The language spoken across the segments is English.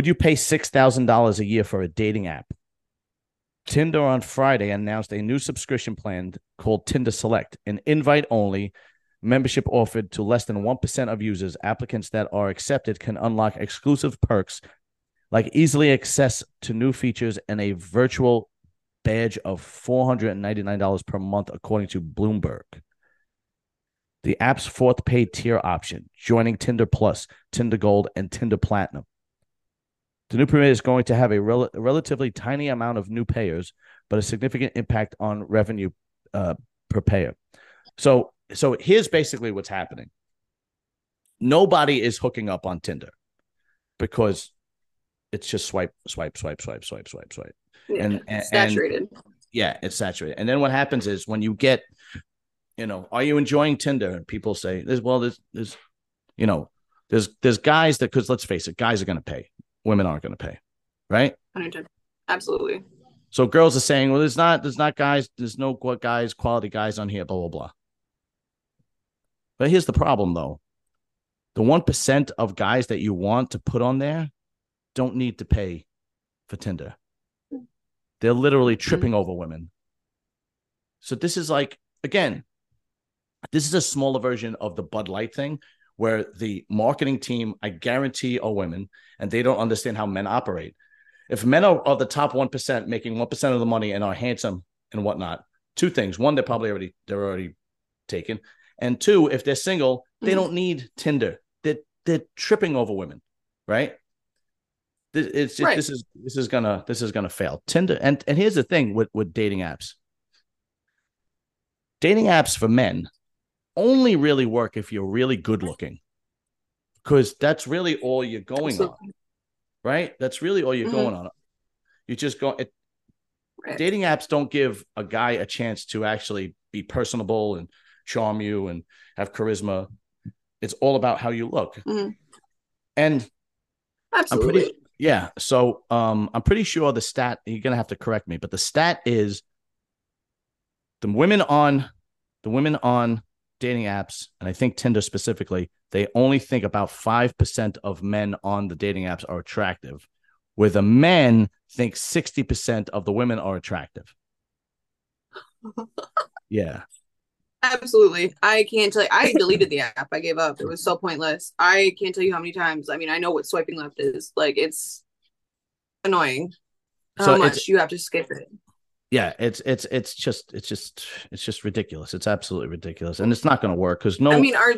Would you pay $6,000 a year for a dating app? Tinder on Friday announced a new subscription plan called Tinder Select, an invite only membership offered to less than 1% of users. Applicants that are accepted can unlock exclusive perks like easily access to new features and a virtual badge of $499 per month, according to Bloomberg. The app's fourth paid tier option, joining Tinder Plus, Tinder Gold, and Tinder Platinum. The new permit is going to have a, rel- relatively tiny amount of new payers, but a significant impact on revenue uh, per payer. So, so here's basically what's happening. Nobody is hooking up on Tinder because it's just swipe, swipe, swipe, swipe, swipe, swipe, swipe. Yeah, and, and saturated. yeah, it's saturated. And then what happens is when you get, you know, are you enjoying Tinder? And people say, "There's well, there's, there's, you know, there's there's guys that because let's face it, guys are going to pay, women aren't going to pay, right? Absolutely. So girls are saying, well, there's not there's not guys, there's no guys, quality guys on here, blah blah blah. But here's the problem, though. The one percent of guys that you want to put on there don't need to pay for Tinder. They're literally mm-hmm. tripping over women. So this is like again, this is a smaller version of the Bud Light thing where the marketing team, I guarantee, are women and they don't understand how men operate. If men are, are the top 1% making 1% of the money and are handsome and whatnot, two things. One, they're probably already they're already taken. And two, if they're single, they mm-hmm. don't need Tinder. They're they're tripping over women, right? This, it's Right. this is this is gonna this is gonna fail. Tinder and and here's the thing with with dating apps. Dating apps for men only really work if you're really good looking, because that's really all you're going on, right? That's really all you're Mhm. going on. You just go. It, Right. dating apps don't give a guy a chance to actually be personable and charm you and have charisma. It's all about how you look. Mhm. And I'm Absolutely. pretty yeah. So um I'm pretty sure the stat you're gonna have to correct me, but the stat is the women on the women on dating apps, and I think Tinder specifically, they only think about five percent of men on the dating apps are attractive, where the men think 60% of the women are attractive. Yeah. Absolutely. I can't tell you. I deleted the app. I gave up. It was so pointless. I can't tell you how many times. I mean, I know what swiping left is. Like, it's annoying So how much you have to skip it. Yeah, it's it's it's just it's just it's just ridiculous. It's absolutely ridiculous, and it's not going to work because no, I mean, our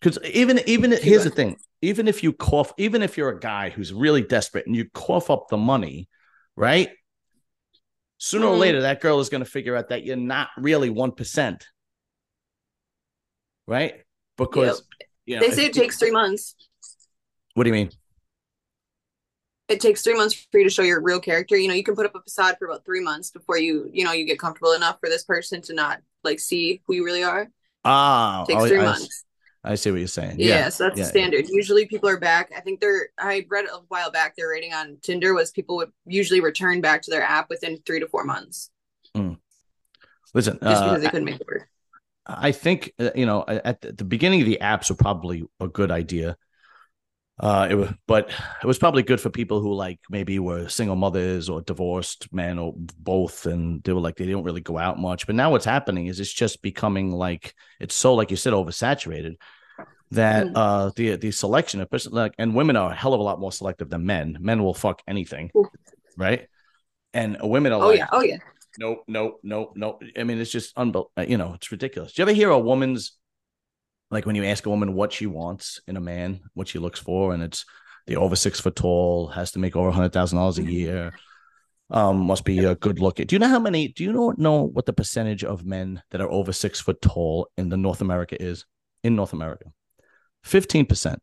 because even even here's the thing. Even if you cough even if you're a guy who's really desperate and you cough up the money right? Sooner or Mhm. later that girl is going to figure out that you're not really 1% right? Because you know, they say it takes three months. what do you mean It takes three months for you to show your real character. You know, you can put up a facade for about three months before you, you know, you get comfortable enough for this person to not like see who you really are. ah It takes oh, three I, months. I see what you're saying Yeah, yeah so that's yeah. the standard. Usually people are back. I think they're I read a while back their rating on Tinder was people would usually return back to their app within three to four months listen just uh, because they couldn't make it work. I think uh, you know at the the beginning of the apps are probably a good idea. Uh, it was, but it was probably good for people who like maybe were single mothers or divorced men or both, and they were like they don't really go out much. But now what's happening is it's just becoming like it's so like you said oversaturated that Mm. uh the the selection of person like and women are a hell of a lot more selective than men. Men will fuck anything, right? And women are like Oh like, yeah, oh yeah. nope, nope, nope, nope. I mean, it's just unbelievable. You know, it's ridiculous. Do you ever hear a woman's like when you ask a woman what she wants in a man, what she looks for, and it's the over six foot tall, has to make over a hundred thousand dollars a year, um, must be a good looking. Do you know how many? Do you know know what the percentage of men that are over six foot tall in the North America is in North America? Fifteen percent.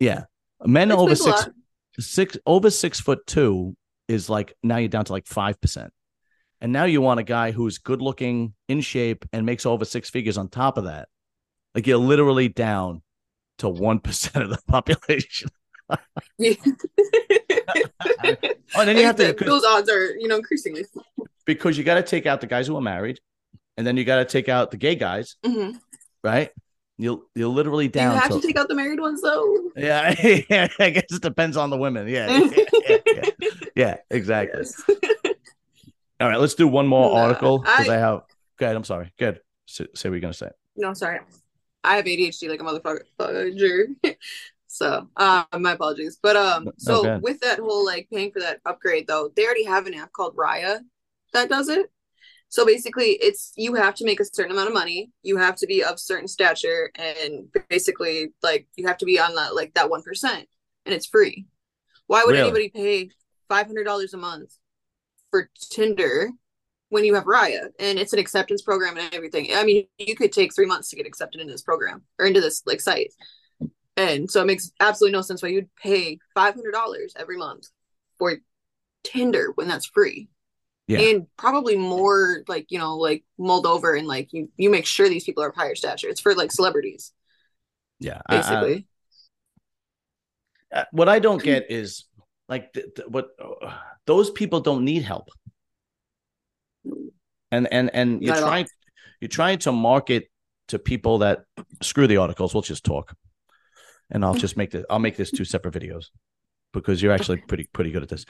Yeah, men over six six over six foot two is like now you're down to like five percent. And now you want a guy who's good looking, in shape, and makes over six figures on top of that. Like you're literally down to one percent of the population. Yeah. Oh, and then you have to those odds are, you know, increasingly. because you got to take out the guys who are married, and then you got to take out the gay guys, Mhm. right? You're you're literally Do you have to to take out the married ones though? yeah, yeah. I guess it depends on the women. Yeah, yeah, yeah, yeah. Yeah, exactly. Yes. All right, let's do one more article because I, I- have. Good. I'm sorry. Good. Say, say what you're gonna say. No, sorry. I have ADHD like a motherfucker. so, um, my apologies. But um, No, so with that whole like paying for that upgrade though, they already have an app called Raya that does it. So basically, it's you have to make a certain amount of money. You have to be of certain stature, and basically, like you have to be on that like that one percent, and it's free. Why would Really? anybody pay five hundred dollars a month for Tinder when you have Raya and it's an acceptance program and everything. I mean, you could take three months to get accepted into this program or into this like site. And so it makes absolutely no sense why you'd pay five hundred dollars every month for Tinder when that's free. Yeah. And probably more like, you know, like mulled over and like you you make sure these people are of higher stature. It's for like celebrities, Yeah. I- I- basically. uh, what I don't get is like th- th- what uh, those people don't need help. And and and you're Not trying you're trying to market to people that screw the articles. We'll just talk, and I'll just make this. I'll make this two separate videos because you're actually pretty pretty good at this.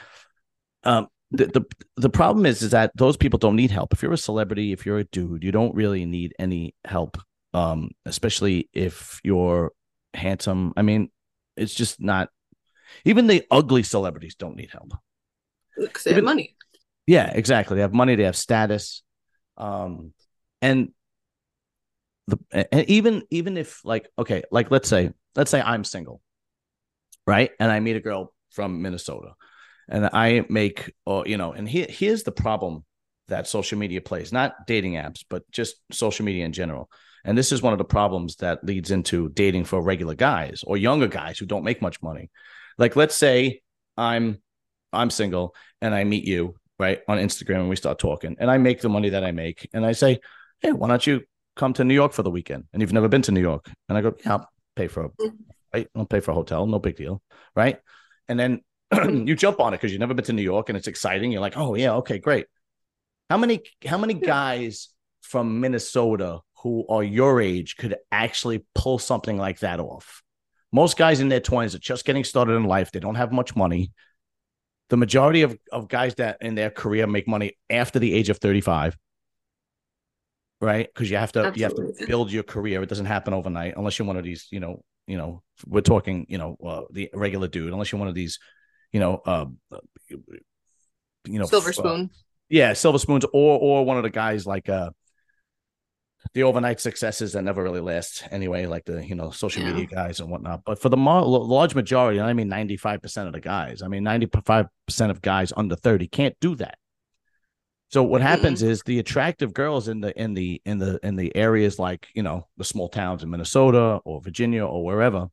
Um, the the the problem is is that those people don't need help. If you're a celebrity, if you're a dude, you don't really need any help. Um, especially if you're handsome. I mean, it's just not. Even the ugly celebrities don't need help. Because they have Even- money. Yeah, exactly. They have money, they have status. Um and the and even even if like okay, like let's say let's say I'm single. Right? And I meet a girl from Minnesota and I make or you know, and here here's the problem that social media plays, not dating apps, but just social media in general. And this is one of the problems that leads into dating for regular guys or younger guys who don't make much money. Like let's say I'm I'm single and I meet you right on Instagram and we start talking and I make the money that I make and I say, Hey, why don't you come to New York for the weekend? And you've never been to New York. And I go, Yeah, I'll pay for a mm-hmm. right. I'll pay for a hotel, no big deal. Right. And then you jump on it because you've never been to New York and it's exciting. You're like, oh yeah, okay, great. How many how many guys from Minnesota who are your age could actually pull something like that off? Most guys in their 20s are just getting started in life. They don't have much money the majority of, of guys that in their career make money after the age of 35 right? Because you have to you have to build your career. It doesn't happen overnight unless you're one of these you know you know we're talking you know uh, the regular dude unless you're one of these you know uh, you know Silver uh, spoon. yeah silver spoons or or one of the guys like uh the overnight successes that never really last anyway like the you know social Yeah. media guys and whatnot but for the large majority i mean 95% of the guys i mean 95% of guys under 30 can't do that so what happens is the attractive girls in the in the in the in the areas like you know the small towns in minnesota or virginia or wherever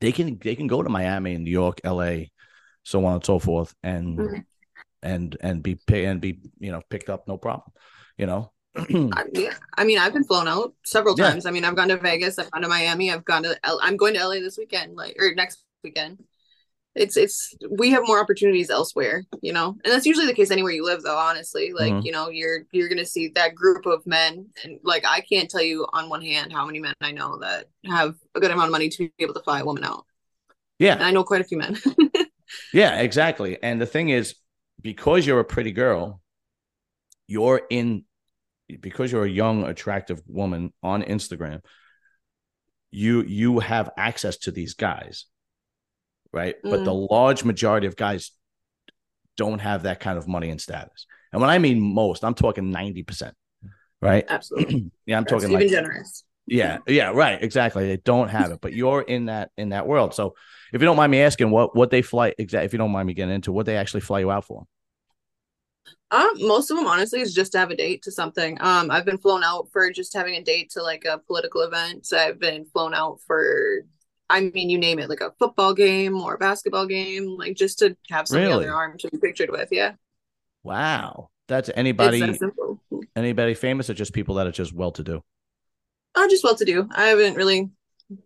they can they can go to miami and new york la so on and so forth and Mhm. and and be pay and be you know picked up no problem you know I, yeah, I mean, I've been flown out several Yeah. times. I mean, I've gone to Vegas, I've gone to Miami, I've gone to. L- I'm going to LA this weekend, like or next weekend. It's it's we have more opportunities elsewhere, you know, and that's usually the case anywhere you live, though. Honestly, like Mhm. you know, you're you're gonna see that group of men, and like I can't tell you on one hand how many men I know that have a good amount of money to be able to fly a woman out, and yeah I know quite a few men. yeah exactly and the thing is because you're a pretty girl you're in because you're a young attractive woman on instagram you you have access to these guys right? But the mm. large majority of guys don't have that kind of money and status. And when i mean most i'm talking 90% right? Absolutely, yeah i'm That's talking even like generous. yeah yeah right exactly. They don't have it but you're in that in that world. So if you don't mind me asking what what they fly exactly if you don't mind me getting into what they actually fly you out for Um, most of them honestly is just to have a date to something. Um, I've been flown out for just having a date to like a political event. I've been flown out for, I mean, you name it, like a football game or a basketball game, like just to have somebody on Really? their arm to be pictured with. Yeah, wow that's anybody that simple. anybody famous or just people that are just well to do Oh, just well to do. I haven't really,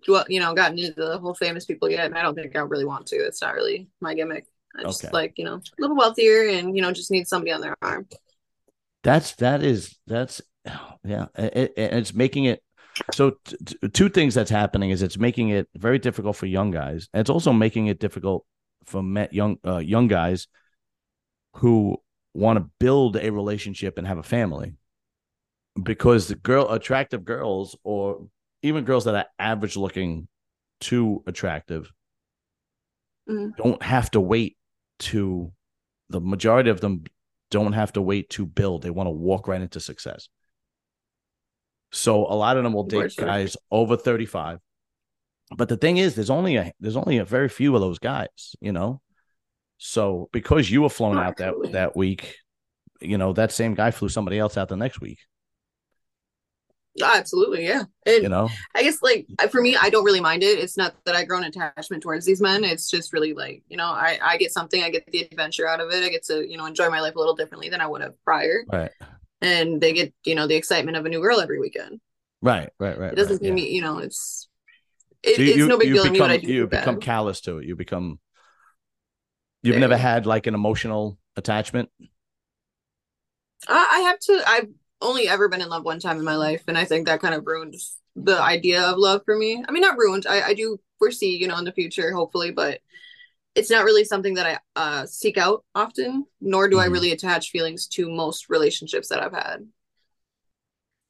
well, you know, gotten into the whole famous people yet, and I don't think I really want to. It's not really my gimmick. I just like, you know, a little wealthier and you know, just need somebody on their arm. that's that is that's yeah it, it- it's making it so t- t- two things that's happening is it's making it very difficult for young guys. And it's also making it difficult for met young uh, young guys who want to build a relationship and have a family because the girl attractive girls or even girls that are average looking too attractive Mhm. don't have to wait to the majority of them don't have to wait to build. They want to walk right into success. So a lot of them will date guys over 35 but the thing is there's only a there's only a very few of those guys you know? So because you were flown out that that week you know that same guy flew somebody else out the next week Ah, absolutely, yeah. And you know I guess like for me, I don't really mind it. It's not that I grow an attachment towards these men. It's just really like you know, I I get something. I get the adventure out of it. I get to you know enjoy my life a little differently than I would have prior. right And they get you know the excitement of a new girl every weekend. right right right It doesn't right, mean yeah. me, you know, it's it, So you, it's you- no big deal become what I do. you become bad. callous to it you become you've There never had like an emotional attachment I, I have to. I've only ever been in love one time in my life, and I think that kind of ruined the idea of love for me. I mean, not ruined. I, I do foresee, you know, in the future, hopefully, but it's not really something that I uh, seek out often. Nor do I Mhm. really attach feelings to most relationships that I've had.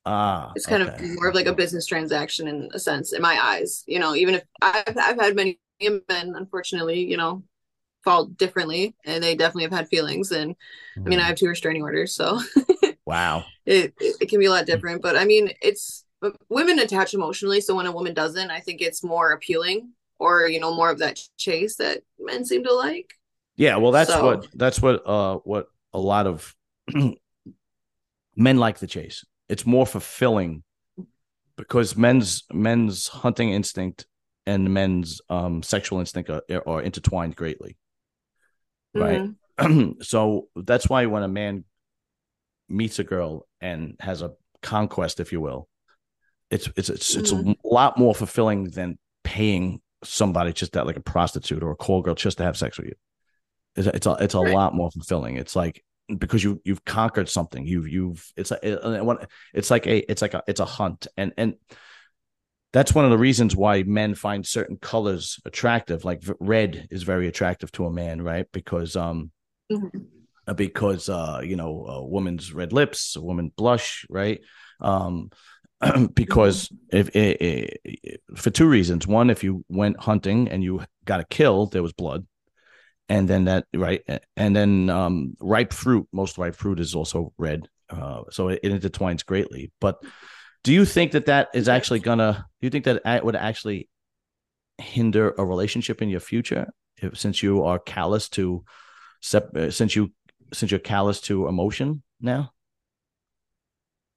ah It's kind okay. of more of like a business transaction in a sense, in my eyes. You know, even if I've I've had many men, unfortunately, you know, fall differently, and they definitely have had feelings. And I mean, I Mhm. have two restraining orders, so. wow it, it can be a lot different but i mean it's women attach emotionally so when a woman doesn't i think it's more appealing or you know more of that chase that men seem to like Yeah, well, that's So- what that's what uh what a lot of men like the chase. It's more fulfilling because men's men's hunting instinct and men's um sexual instinct are, are intertwined greatly, right? Mhm. so that's why when a man meets a girl and has a conquest, if you will, it's it's it's, it's a lot more fulfilling than paying somebody just that like a prostitute or a call girl just to have sex with you. It's a, it's a, it's a Right. lot more fulfilling. It's like because you you've conquered something. You've you've it's a it's like a it's like a it's a hunt and and that's one of the reasons why men find certain colors attractive. Like red is very attractive to a man, right? Because um Mhm. Because uh you know a woman's red lips a woman blush right? Um because if i i for two reasons. One if you went hunting and you got a kill there was blood. And then that right and then um ripe fruit most ripe fruit is also red uh so it, it intertwines greatly. But do you think that that is actually gonna do you think that it would actually hinder a relationship in your future if, since you are callous to sep- uh, since you since you're callous to emotion now?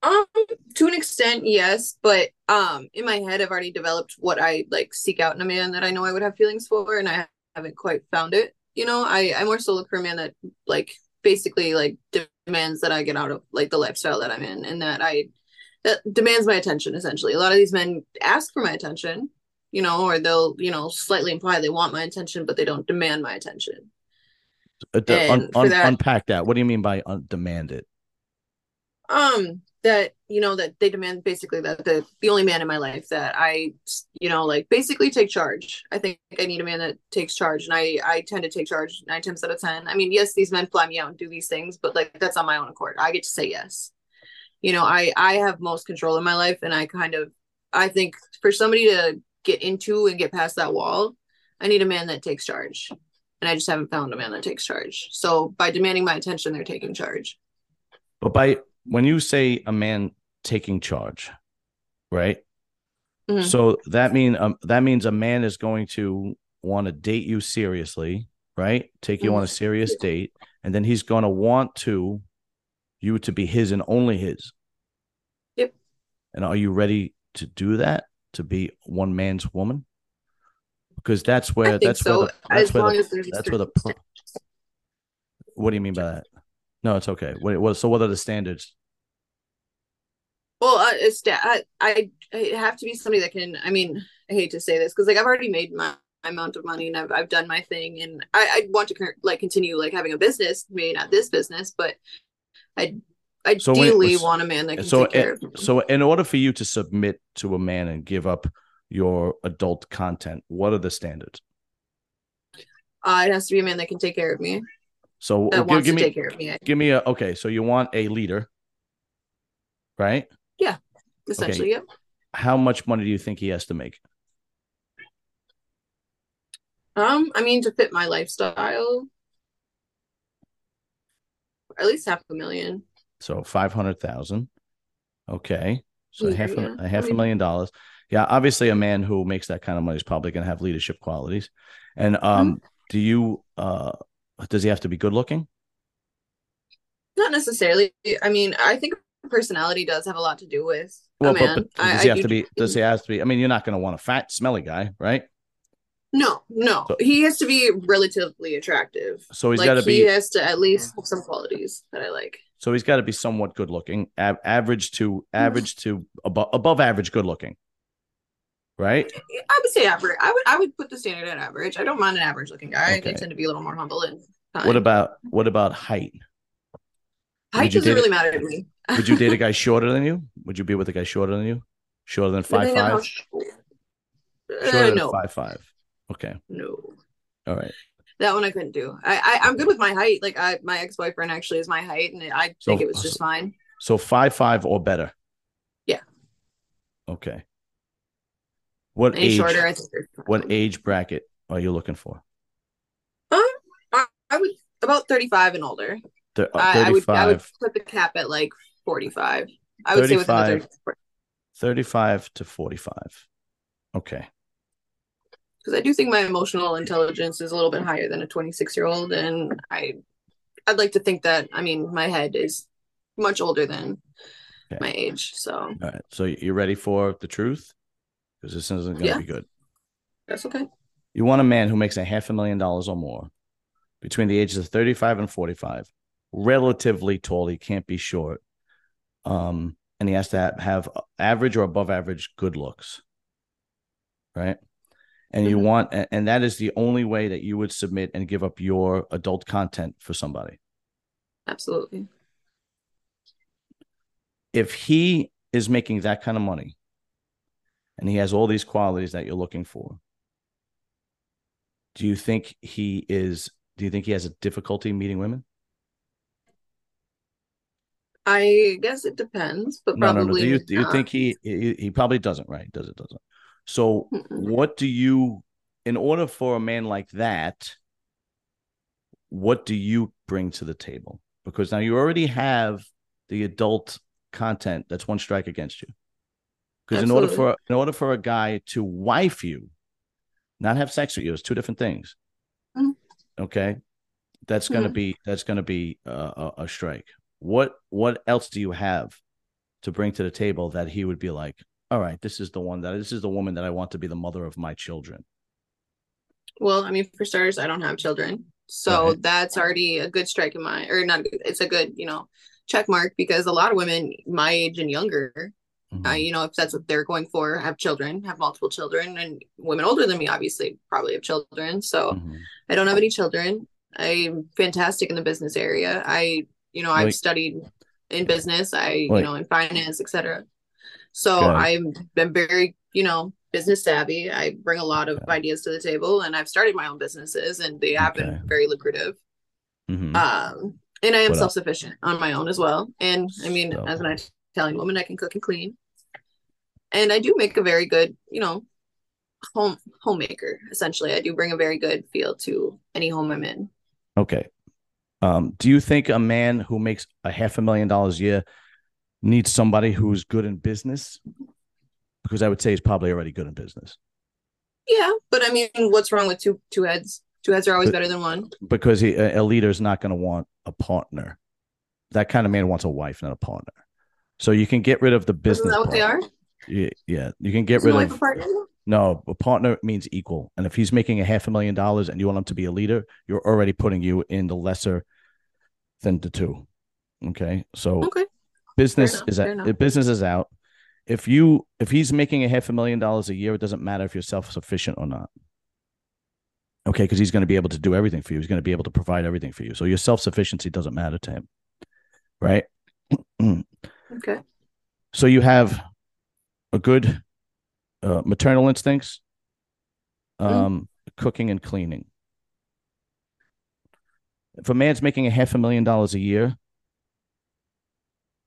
Um to an extent yes but um in my head i've already developed what i like seek out in a man that i know i would have feelings for and i haven't quite found it you know? I i more so look for a man that like basically like demands that i get out of like the lifestyle that i'm in and that i that demands my attention essentially. A lot of these men ask for my attention you know or they'll you know slightly imply they want my attention but they don't demand my attention Uh, un- un- that- unpack that. What do you mean by un- demand it? Um that you know that they demand basically that the the only man in my life that i you know like basically take charge. I think i need a man that takes charge and i i tend to take charge nine times out of ten. I mean yes these men fly me out and do these things but like that's on my own accord. I get to say yes. You know i i have most control in my life and i kind of i think for somebody to get into and get past that wall i need a man that takes charge and i just haven't found a man that takes charge. So by demanding my attention they're taking charge. But by when you say a man taking charge right? Mhm. so that mean um, that means a man is going to want to date you seriously right? Take you on a serious date and then he's going to want to you to be his and only his. Yep. and are you ready to do that to be one man's woman because that's where that's so, where the, that's as where long the, as there's that's where the what do you mean by that no it's okay what, what so what are the standards Well, uh, it's da- I, I I have to be somebody that can. I mean, I hate to say this because like I've already made my, my amount of money and I've I've done my thing, and I I want to cur- like continue like having a business, maybe not this business, but I So ideally want a man that can so take care it- of me. So in order for you to submit to a man and give up your adult content, what are the standards? Uh, it has to be a man that can take care of me. So That give, wants give to me take care of me. give me a okay. So you want a leader, right? Yeah, essentially, yep. How much money do you think he has to make? Um, I mean, to fit my lifestyle, at least half a million. So five hundred thousand. Okay. So half a, yeah. half I a million dollars. Yeah, obviously a man who makes that kind of money is probably going to have leadership qualities. And um, Mm-hmm. do you uh, does he have to be good looking? Not necessarily. I mean, I think personality does have a lot to do with Well, a but, man. but I- does he I have to do- be? Does he have to be? I mean, you're not going to want a fat, smelly guy, right? No, no. So- he has to be relatively attractive. So he's like got to be. he has to at least have some qualities that I like. So he's got to be somewhat good looking, av- average to average to above above average good looking, right? I would say average. I would I would put the standard at average. I don't mind an average looking guy. I tend to be a little more humble and. What about what about height? height doesn't really it- matter to me. Would you date a guy shorter than you? Would you be with a guy shorter than you? Shorter than five five? sh- Shorter Uh, than no, five five. Okay. no. All right. That one I couldn't do. I, I I'm good with my height. Like I my ex boyfriend actually is my height, and I So- think it was just fine. So five five or better. Yeah. Okay. What Any age? shorter, I think. What age bracket are you looking for? Um, I, I would about 35 and older. Th- uh, I, I would I would 35, put the cap at like 45. I would say within the 35. 30 35 to 45. Okay. Because I do think my emotional intelligence is a little bit higher than a 26 year old, and I I'd like to think that I mean my head is much older than Okay. my age, so All right. So you're ready for the truth? Because this isn't going to Yeah. be good. that's okay. You want a man who makes a half a million dollars or more between the ages of 35 and 45, relatively tall. He can't be short. Um, and he has to have, have average or above average good looks. Right. And you Mhm. want, and that is the only way that you would submit and give up your adult content for somebody. Absolutely. If he is making that kind of money and he has all these qualities that you're looking for, do you think he is, do you think he has a difficulty meeting women? I guess it depends, but No, probably no, no. Do you do you think he, he he probably doesn't, right? Does it doesn't. So what do you in order for a man like that, what do you bring to the table? Because now you already have the adult content that's one strike against you. Because in order for in order for a guy to wife you, not have sex with you, it's two different things. Mhm. Okay, that's gonna Mhm. be that's gonna be a, a strike. What what else do you have to bring to the table that he would be like, all right, this is the one that this is the woman that I want to be the mother of my children. Well, I mean, for starters, I don't have children, so Right. that's already a good strike in my, or not. It's a good, you know, check mark because a lot of women my age and younger, Mhm. uh, you know, if that's what they're going for, have children, have multiple children, and women older than me obviously probably have children. So Mhm. I don't have any children. I'm fantastic in the business area. I, you know, I've Like- studied in business. I, you know, in finance, etc. So. I'm been very, you know, business savvy. I bring a lot of Okay. ideas to the table, and I've started my own businesses, and they have Okay. been very lucrative. Mhm. Um, and I am self sufficient on my own as well. And I mean, So- as an Italian woman, I can cook and clean, and I do make a very good, you know, home homemaker. Essentially, I do bring a very good feel to any home I'm in. Okay. Um, do you think a man who makes a half a million dollars a year needs somebody who's good in business? Because I would say he's probably already good in business. Yeah, but I mean, what's wrong with two two heads? Two heads are always But- better than one. Because he, a, leader is not going to want a partner. That kind of man wants a wife, not a partner. So you can get rid of the Isn't business. that what they are? Yeah, yeah. You can get Isn't rid of a partner? no. A partner means equal, and if he's making a half a million dollars and you want him to be a leader, you're already putting you in the lesser than the two. Okay, so Okay. Business enough, is out. If business is out. If you if he's making a half a million dollars a year, it doesn't matter if you're self sufficient or not. Okay, because he's going to be able to do everything for you. He's going to be able to provide everything for you. So your self sufficiency doesn't matter to him, right? Okay. So you have a good uh, maternal instincts, um, cooking and cleaning. If a man's making a half a million dollars a year,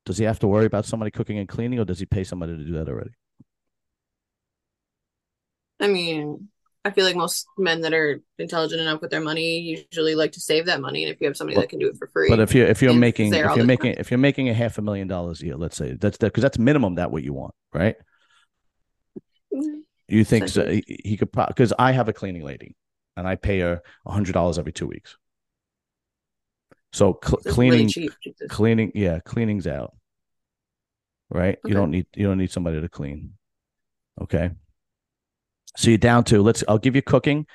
does he have to worry about somebody cooking and cleaning, or does he pay somebody to do that already? I mean, I feel like most men that are intelligent enough with their money usually like to save that money, and if you have somebody But- that can do it for free, But if you're if you're making if you're making if you're making a half a million dollars a year, let's say that's because that's minimum that what you want, right? Mm, You think so, he, he could probably because I have a cleaning lady, and I pay her a hundred dollars every two weeks. So cl- cleaning really cleaning yeah cleaning's out right? You don't need you don't need somebody to clean okay? So you're down to let's i'll give you cooking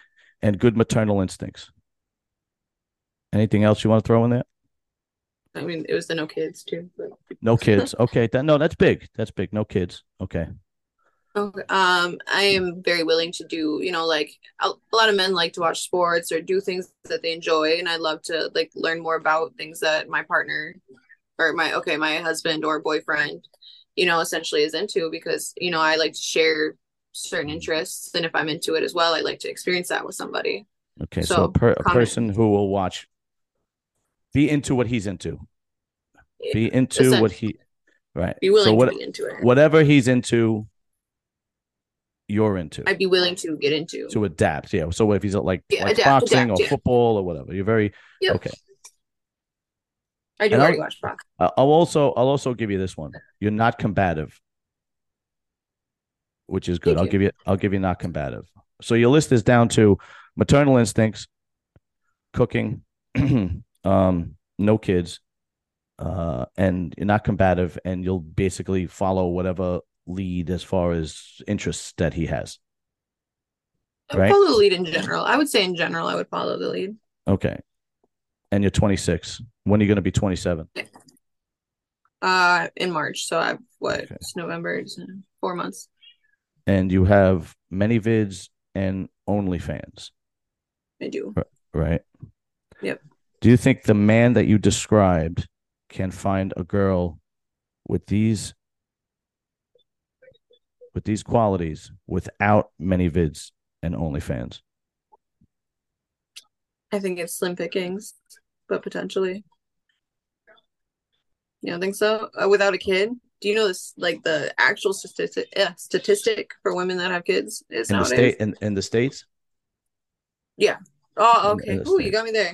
and good maternal instincts. Anything else you want to throw in there? I mean, it was the no kids too. But... no kids. Okay that, no that's big. That's big. No kids. Okay Okay. Um, I am very willing to do, you know, like a, a lot of men like to watch sports or do things that they enjoy, and I love to like learn more about things that my partner or my okay, my husband or boyfriend, you know, essentially is into because, you know, I like to share certain interests, and if I'm into it as well, I like to experience that with somebody. okay so, So, a, per, a person who will watch be into what he's into be into what he right Be willing so what, to be into it. whatever he's into you're into I'd be willing to get into. to adapt. Yeah. So if he's like Yeah, like adapt, boxing adapt, or yeah. football or whatever, you're very Yep. okay. I do And already I'll- watch boxing. I'll also I'll also give you this one. You're not combative, which is good. Thank I'll you. give you I'll give you not combative. So your list is down to maternal instincts, cooking, um, no kids, uh, and you're not combative, and you'll basically follow whatever lead as far as interests that he has. I right. follow the lead in general. I would say in general, I would follow the lead. Okay. And you're 26. When are you going to be 27? Uh, in March. So I've what? Okay. It's November. It's four months. and you have ManyVids and OnlyFans, I do. right? Yep. Do you think the man that you described can find a girl with these with these qualities without ManyVids and OnlyFans? I think it's slim pickings, but potentially. You don't think so? Uh, without a kid? Do you know this? Like the actual statistic, uh, statistic for women that have kids is In the state in, in the states? Yeah. Oh, okay. Ooh, you got me there.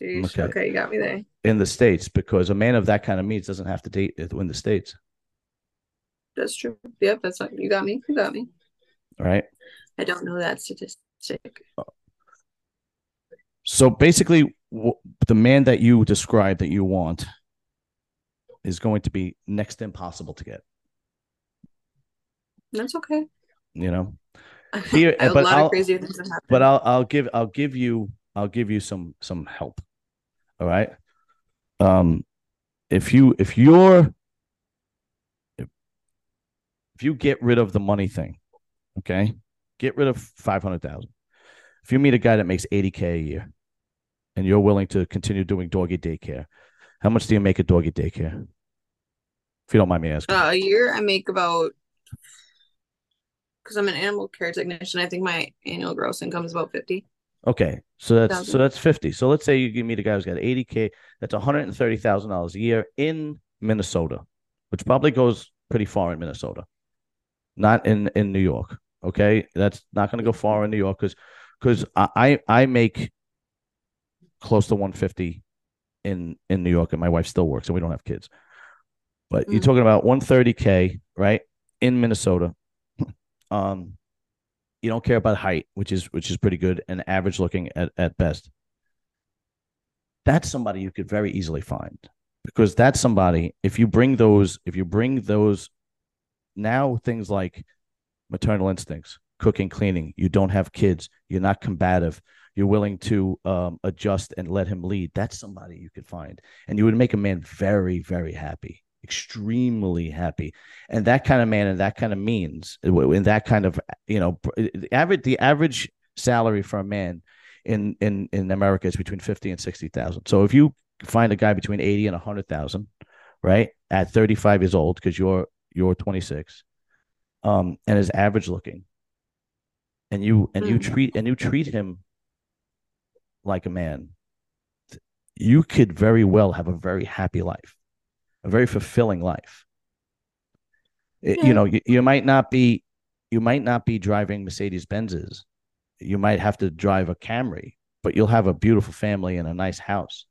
Sheesh. Okay. Okay. you got me there. In the states, because a man of that kind of means doesn't have to date in the states, That's true. Yep, that's not, you got me. You got me. right? I don't know that statistic. So basically, w- the man that you describe that you want is going to be next to impossible to get. That's okay. You know, Here- a but lot I'll- of crazier things have happened. but I'll I'll give I'll give you I'll give you some some help. All right. Um, if you if you're if you get rid of the money thing, okay, get rid of five hundred thousand. If you meet a guy that makes eighty k a year, and you're willing to continue doing doggy daycare, how much do you make at doggy daycare? If you don't mind me asking. Uh, a year, I make about because I'm an animal care technician. I think my annual gross income is about fifty. Okay, so that's so that's fifty. So let's say you meet a guy who's got eighty k. That's one hundred and thirty thousand dollars a year in Minnesota, which probably goes pretty far in Minnesota, not in in New York. Okay, that's not going to go far in New York because because I I make close to one fifty in in New York, and my wife still works, and we don't have kids. But you're Mm. talking about one thirty k, right, in Minnesota. Um, you don't care about height, which is which is pretty good and average looking at, at best. That's somebody you could very easily find because that's somebody if you bring those if you bring those now things like maternal instincts, cooking, cleaning, you don't have kids, you're not combative, you're willing to um, adjust and let him lead. That's somebody you could find, and you would make a man very very happy, extremely happy and that kind of man and that kind of means in that kind of you know the average the average salary for a man in in in America is between 50 and 60,000. So if you find a guy between 80 and 100,000, right? At 35 years old, because you're you're 26, um, and is average looking, and you and you Mm. treat and you treat him like a man, you could very well have a very happy life, a very fulfilling life. It- Yeah. You know, you, you might not be you might not be driving Mercedes Benzes. You might have to drive a Camry, but you'll have a beautiful family and a nice house.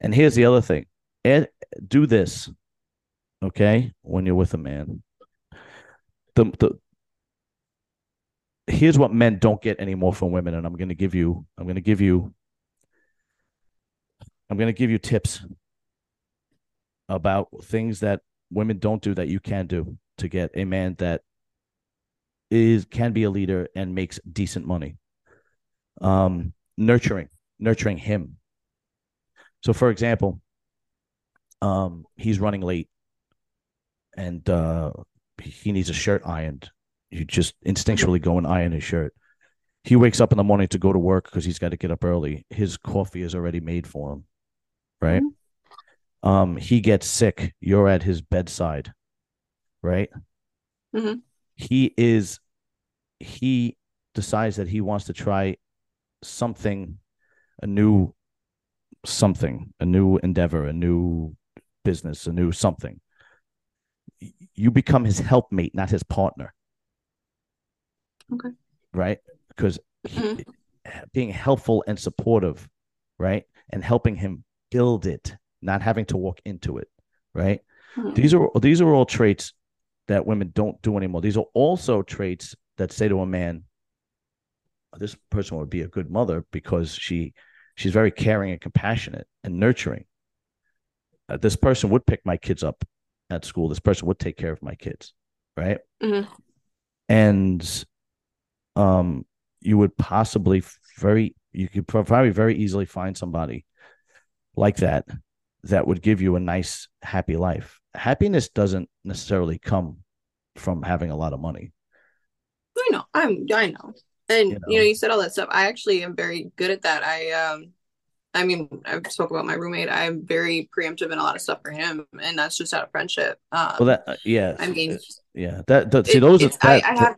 And here's the other thing. Ed, do this, okay? When you're with a man. The the here's what men don't get anymore from women, and I'm gonna give you, I'm gonna give you, I'm gonna give you tips about things that women don't do that you can do to get a man that is can be a leader and makes decent money. Um, nurturing, nurturing him. So, for example, um, he's running late, and uh, he needs a shirt ironed. You just instinctually go and iron his shirt. He wakes up in the morning to go to work because he's got to get up early. His coffee is already made for him, right? Um, he gets sick. You're at his bedside, right? Mhm. He is. He decides that he wants to try something, a new something, a new endeavor, a new business, a new something. You become his helpmate, not his partner. Okay. Right? Because he, Mhm. being helpful and supportive, right? And helping him build it, not having to walk into it, right? Mhm. These are these are all traits that women don't do anymore. These are also traits that say to a man, this person would be a good mother because she she's very caring and compassionate and nurturing. Uh, this person would pick my kids up at school. This person would take care of my kids, right? Mhm. And um, you would possibly very you could probably very easily find somebody like that that would give you a nice happy life. Happiness doesn't necessarily come from having a lot of money. I know. I'm. I know. And You you know. know, you said all that stuff. I actually am very good at that. I um, I mean, I've spoke about my roommate. I'm very preemptive in a lot of stuff for him, and that's just out of friendship. Um, Well, that uh, yeah, I mean, yeah. That, that see it- those are it's, I, I have